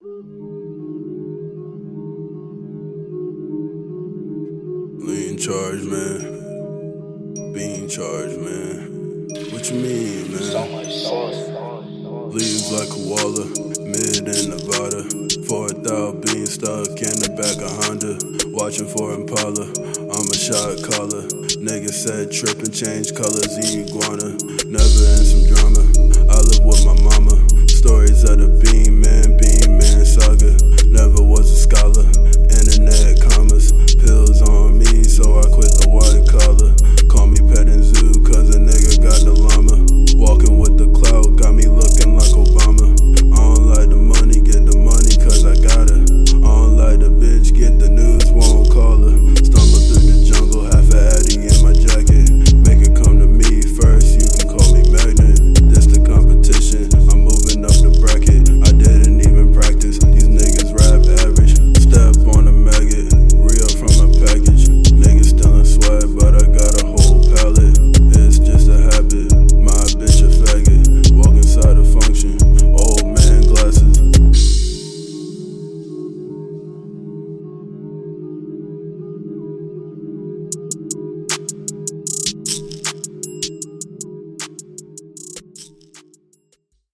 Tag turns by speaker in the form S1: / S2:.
S1: Lean charge, man. Being charged, man. What you mean, man?
S2: So.
S1: Leaves like a waller, mid in Nevada. 4,000 being stuck in the back of Honda. Watching for Impala, I'm a shot caller. Nigga said trip and change colors, iguana.